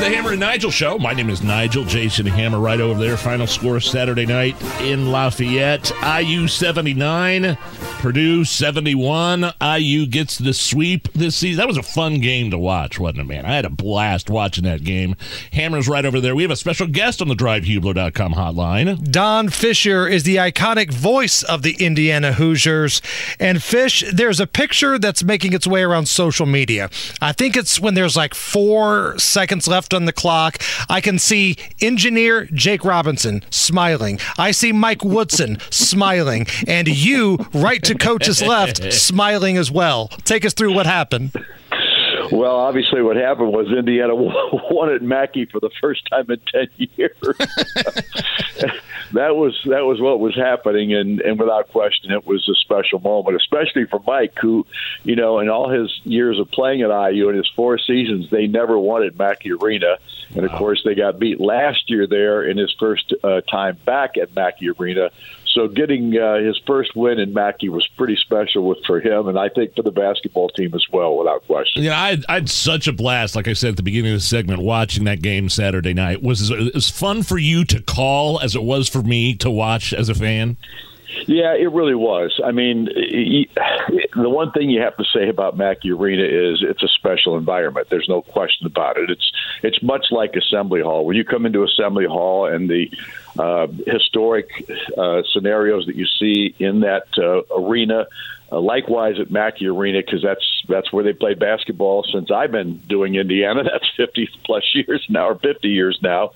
The Hammer and Nigel show. My name is Nigel Jason Hammer, right over there. Final score Saturday night in Lafayette. IU 79, Purdue 71. IU gets the sweep this season. That was a fun game to watch, wasn't it, man? I had a blast watching that game. Hammer's right over there. We have a special guest on the DriveHubler.com hotline. Don Fisher is the iconic voice of the Indiana Hoosiers. And Fish, there's a picture that's making its way around social media. I think it's when there's like four seconds left on the clock. I can see engineer Jake Robinson smiling. I see Mike Woodson smiling. And you, right to coach's left, smiling as well. Take us through what happened. Well, obviously, what happened was Indiana won at Mackey for the first time in ten years. that was that was what was happening, and and without question, it was a special moment, especially for Mike, who, you know, in all his years of playing at IU in his four seasons, they never won at Mackey Arena, and of course, they got beat last year there in his first uh, time back at Mackey Arena so getting uh, his first win in Mackey was pretty special with, for him, and I think for the basketball team as well, without question. Yeah, I had, I had such a blast, like I said at the beginning of the segment, watching that game Saturday night. Was as fun for you to call as it was for me to watch as a fan? Yeah, it really was. I mean, the one thing you have to say about Mackey Arena is it's a special environment. There's no question about it. It's it's much like Assembly Hall. When you come into Assembly Hall and the uh, historic uh, scenarios that you see in that uh, arena. Uh, likewise at Mackey Arena, because that's that's where they play basketball since I've been doing Indiana. That's 50 plus years now, or 50 years now.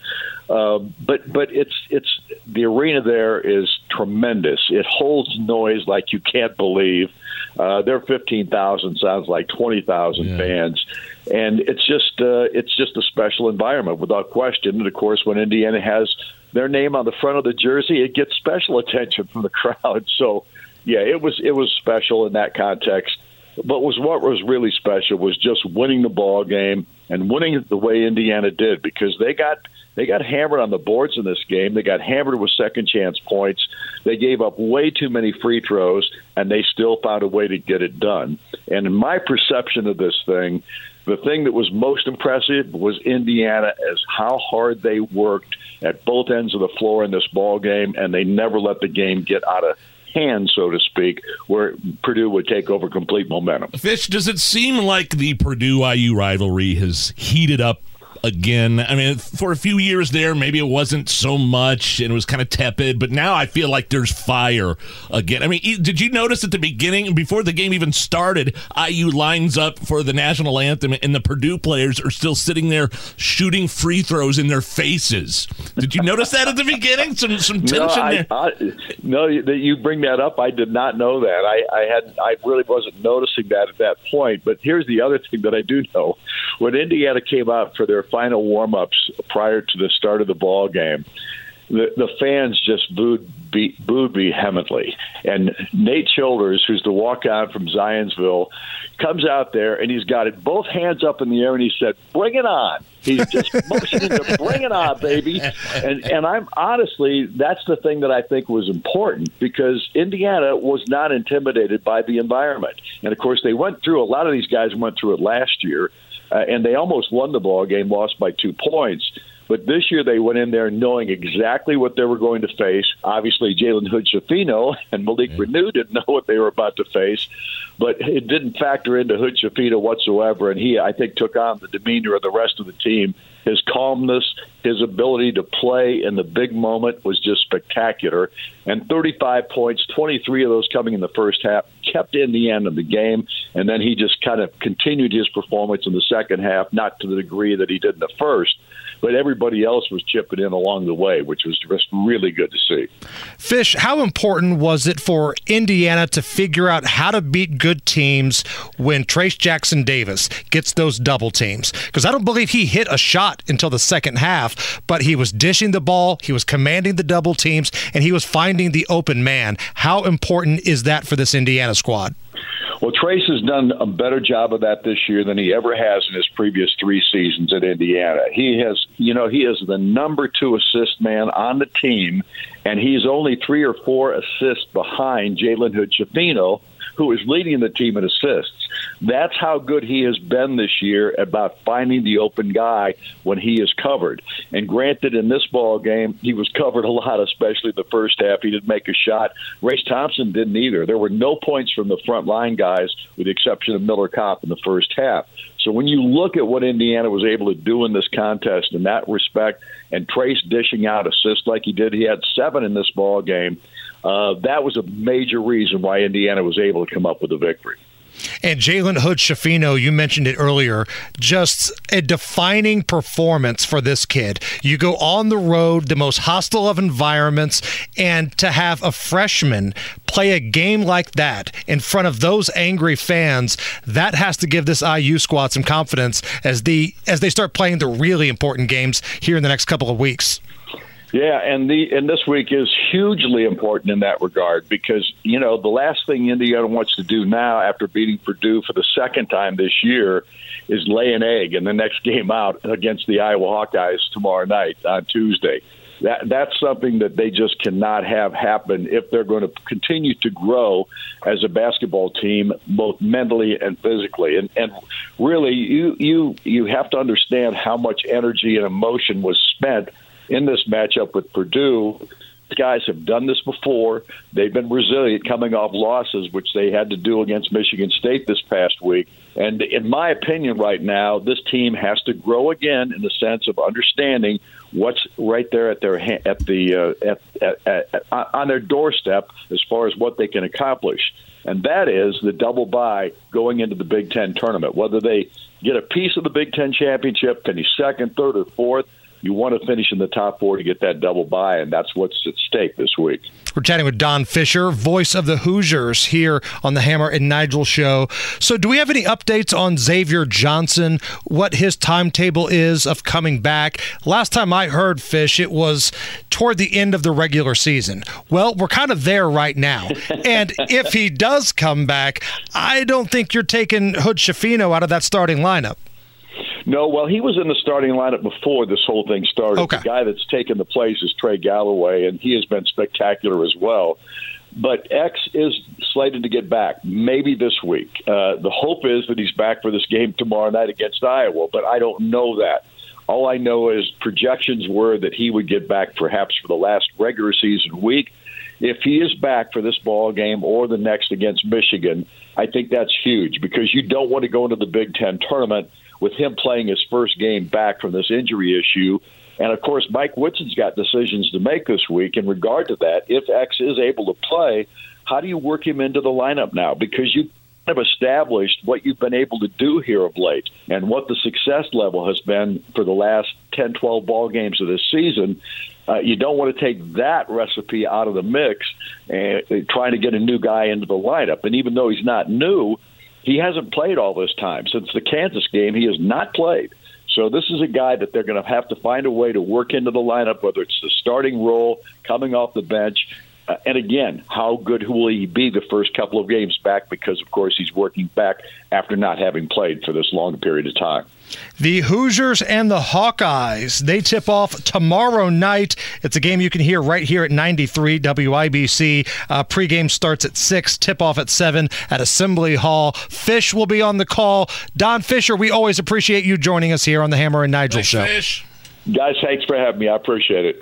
Uh, but but it's it's the arena there is tremendous. It holds noise like you can't believe. Uh, their 15,000 sounds like 20,000 yeah. fans, and it's just uh, it's just a special environment without question. And of course, when Indiana has their name on the front of the jersey, it gets special attention from the crowd. So, yeah, it was it was special in that context. But was what was really special was just winning the ball game and winning it the way Indiana did because they got they got hammered on the boards in this game. They got hammered with second chance points. They gave up way too many free throws, and they still found a way to get it done. And in my perception of this thing, the thing that was most impressive was Indiana as how hard they worked at both ends of the floor in this ball game, and they never let the game get out of hand, so to speak, where Purdue would take over complete momentum. Fish, does it seem like the Purdue IU rivalry has heated up again. I mean, for a few years there, maybe it wasn't so much and it was kind of tepid, but now I feel like there's fire again. I mean, did you notice at the beginning, before the game even started, IU lines up for the national anthem and the Purdue players are still sitting there shooting free throws in their faces? Did you notice that at the beginning? Some some tension no, I, there. I, no, that you bring that up. I did not know that. I, I had I really wasn't noticing that at that point. But here's the other thing that I do know: when Indiana came out for their final warm ups prior to the start of the ball game, the, the fans just booed be, booed vehemently. And Nate Childers, who's the walk on from Zionsville, comes out there and he's got it both hands up in the air and he said, "Bring it on." He's just motioning to bring it on, baby. And and I'm honestly that's the thing that I think was important because Indiana was not intimidated by the environment. And of course, they went through a lot of these guys went through it last year uh, and they almost won the ball game, lost by two points. But this year they went in there knowing exactly what they were going to face. Obviously, Jalen Hood Schifino and Malik yeah. Reneau didn't know what they were about to face, but it didn't factor into Hood Schifino whatsoever. And he, I think, took on the demeanor of the rest of the team. His calmness, his ability to play in the big moment was just spectacular. And 35 points, 23 of those coming in the first half, kept in the end of the game. And then he just kind of continued his performance in the second half, not to the degree that he did in the first but everybody else was chipping in along the way, which was just really good to see. Fish, how important was it for Indiana to figure out how to beat good teams when Trace Jackson Davis gets those double teams? Because I don't believe he hit a shot until the second half, but he was dishing the ball, he was commanding the double teams, and he was finding the open man. How important is that for this Indiana squad? Well, Trace has done a better job of that this year than he ever has in his previous three seasons at Indiana. He has, you know, he is the number two assist man on the team, and he's only three or four assists behind Jalen Hood Schifino, who is leading the team in assists. That's how good he has been this year about finding the open guy when he is covered. And granted, in this ball game, he was covered a lot, especially the first half. He didn't make a shot. Race Thompson didn't either. There were no points from the front line guys, with the exception of Miller Kopp in the first half. So when you look at what Indiana was able to do in this contest in that respect, and Trace dishing out assists like he did, he had seven in this ball game. Uh, that was a major reason why Indiana was able to come up with a victory. And Jalen Hood Schifino, you mentioned it earlier, just a defining performance for this kid. You go on the road, the most hostile of environments, and to have a freshman play a game like that in front of those angry fans, that has to give this IU squad some confidence as the as they start playing the really important games here in the next couple of weeks. Yeah, and the and this week is hugely important in that regard because you know the last thing Indiana wants to do now after beating Purdue for the second time this year is lay an egg in the next game out against the Iowa Hawkeyes tomorrow night on Tuesday. That that's something that they just cannot have happen if they're going to continue to grow as a basketball team, both mentally and physically. And and really, you you you have to understand how much energy and emotion was spent in this matchup with Purdue. The guys have done this before. They've been resilient coming off losses, which they had to do against Michigan State this past week. And in my opinion, right now, this team has to grow again in the sense of understanding what's right there at their at the uh, at, at, at, on their doorstep as far as what they can accomplish, and that is the double bye going into the Big Ten tournament. Whether they get a piece of the Big Ten championship, can finish second, third, or fourth, you want to finish in the top four to get that double bye, and that's what's at stake this week. We're chatting with Don Fisher, voice of the Hoosiers, here on the Hammer and Nigel show. So, do we have any updates on Xavier Johnson? What his timetable is of coming back? Last time I heard Fish, it was toward the end of the regular season. Well, we're kind of there right now, and if he does come back, I don't think you're taking Hood Schifino out of that starting lineup. No, well, he was in the starting lineup before this whole thing started. Okay. The guy that's taken the place is Trey Galloway, and he has been spectacular as well. But X is slated to get back maybe this week. Uh, the hope is that he's back for this game tomorrow night against Iowa, but I don't know that. All I know is projections were that he would get back perhaps for the last regular season week. If he is back for this ball game or the next against Michigan, I think that's huge because you don't want to go into the Big Ten tournament with him playing his first game back from this injury issue. And of course, Mike Woodson's got decisions to make this week in regard to that. If X is able to play, how do you work him into the lineup now? Because you have established what you've been able to do here of late and what the success level has been for the last 10, 12 ball games of this season. Uh, you don't want to take that recipe out of the mix and uh, trying to get a new guy into the lineup. And even though he's not new, he hasn't played all this time. Since the Kansas game, he has not played. So this is a guy that they're going to have to find a way to work into the lineup, whether it's the starting role, coming off the bench, uh, and again, how good will he be the first couple of games back? Because of course he's working back after not having played for this long period of time. The Hoosiers and the Hawkeyes, they tip off tomorrow night. It's a game you can hear right here at 93 WIBC. Uh, pregame starts at 6, tip off at 7 at Assembly Hall. Fish will be on the call. Don Fisher, we always appreciate you joining us here on the Hammer and Nigel Thanks, Show. Fish. Guys, thanks for having me. I appreciate it.